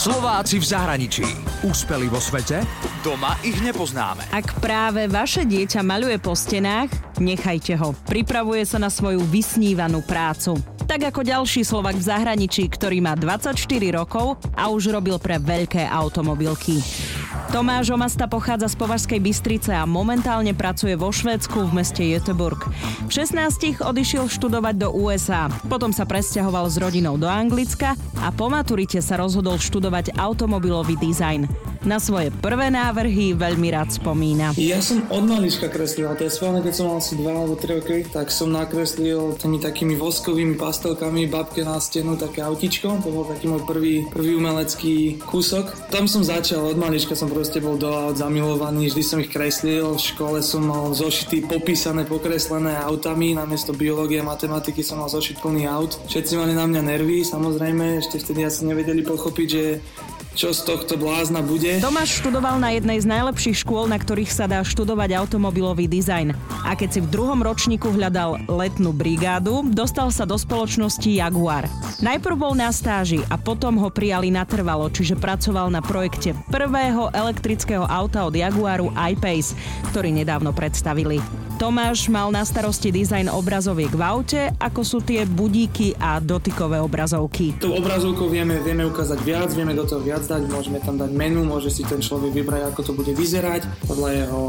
Slováci v zahraničí. Úspeli vo svete? Doma ich nepoznáme. Ak práve vaše dieťa maľuje po stenách, nechajte ho. Pripravuje sa na svoju vysnívanú prácu. Tak ako ďalší Slovak v zahraničí, ktorý má 24 rokov a už robil pre veľké automobilky. Tomáš Omasta pochádza z Považskej Bystrice a momentálne pracuje vo Švédsku v meste Göteborg. V 16 odišiel študovať do USA, potom sa presťahoval s rodinou do Anglicka a po maturite sa rozhodol študovať automobilový dizajn. Na svoje prvé návrhy veľmi rád spomína. Ja som od malička kreslil, to je správne, keď som mal asi 2 alebo 3 roky, tak som nakreslil tými takými voskovými pastelkami babke na stenu také autičko, to bol taký môj prvý, prvý umelecký kúsok. Tam som začal, od malička som proste bol do zamilovaný, vždy som ich kreslil, v škole som mal zošity popísané, pokreslené autami, namiesto biológie a matematiky som mal zošit plný aut. Všetci mali na mňa nervy, samozrejme, ešte vtedy asi nevedeli pochopiť, že čo z tohto blázna bude. Tomáš študoval na jednej z najlepších škôl, na ktorých sa dá študovať automobilový dizajn. A keď si v druhom ročníku hľadal letnú brigádu, dostal sa do spoločnosti Jaguar. Najprv bol na stáži a potom ho prijali natrvalo, čiže pracoval na projekte prvého elektrického auta od Jaguaru I-Pace, ktorý nedávno predstavili. Tomáš mal na starosti dizajn obrazoviek v aute, ako sú tie budíky a dotykové obrazovky. Tou obrazovkou vieme, vieme ukázať viac, vieme do toho viac dať, môžeme tam dať menu, môže si ten človek vybrať, ako to bude vyzerať, podľa jeho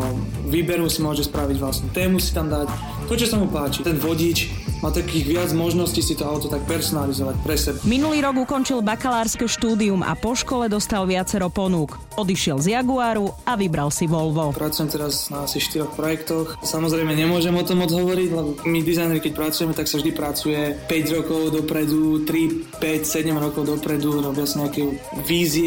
výberu si môže spraviť vlastnú tému si tam dať, to, čo sa mu páči. Ten vodič má takých viac možností si to auto tak personalizovať pre seba. Minulý rok ukončil bakalárske štúdium a po škole dostal viacero ponúk. Odišiel z Jaguaru a vybral si Volvo. Pracujem teraz na asi 4 projektoch. Samozrejme nemôžem o tom moc hovoriť, lebo my dizajneri, keď pracujeme, tak sa vždy pracuje 5 rokov dopredu, 3, 5, 7 rokov dopredu, robia sa nejaké vízie,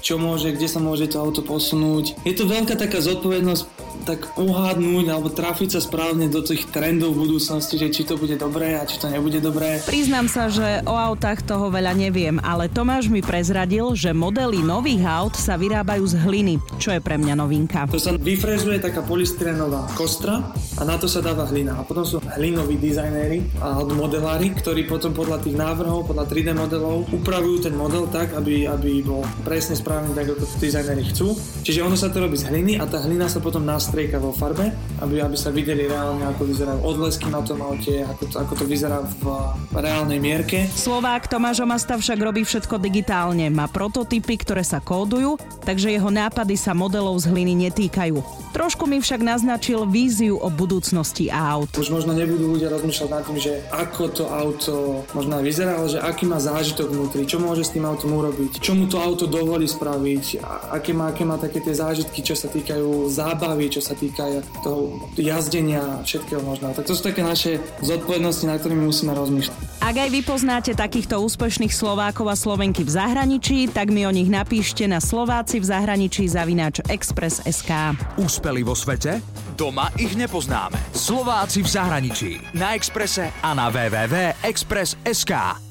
čo môže, kde sa môže to auto posunúť. Je to veľká taká zodpovednosť tak uhádnuť alebo trafiť sa správne do tých trendov v budúcnosti, že či to bude dobré a či to nebude dobré. Priznám sa, že o autách toho veľa neviem, ale Tomáš mi prezradil, že modely nových aut sa vyrábajú z hliny, čo je pre mňa novinka. To sa vyfrezuje taká polystyrenová kostra a na to sa dáva hlina. A potom sú hlinoví dizajnéri alebo modelári, ktorí potom podľa tých návrhov, podľa 3D modelov upravujú ten model tak, aby, aby bol presne správny tak, ako dizajnéri chcú. Čiže ono sa to robí z hliny a tá hlina sa potom nastrie strieka vo farbe, aby, aby sa videli reálne, ako vyzerajú odlesky na tom aute, ako to, ako to vyzerá v reálnej mierke. Slovák Tomáš Omasta však robí všetko digitálne. Má prototypy, ktoré sa kódujú, takže jeho nápady sa modelov z hliny netýkajú. Trošku mi však naznačil víziu o budúcnosti aut. Už možno nebudú ľudia rozmýšľať nad tým, že ako to auto možno vyzerá, ale že aký má zážitok vnútri, čo môže s tým autom urobiť, čo mu to auto dovolí spraviť, aké má, aké má také tie zážitky, čo sa týkajú zábavy, čo sa týka toho jazdenia, všetkého možného. Tak to sú také naše zodpovednosti, na ktorými musíme rozmýšľať. Ak aj vy poznáte takýchto úspešných Slovákov a Slovenky v zahraničí, tak mi o nich napíšte na Slováci v zahraničí zavináč Express.sk. Úspeli vo svete? Doma ich nepoznáme. Slováci v zahraničí. Na Exprese a na www.express.sk.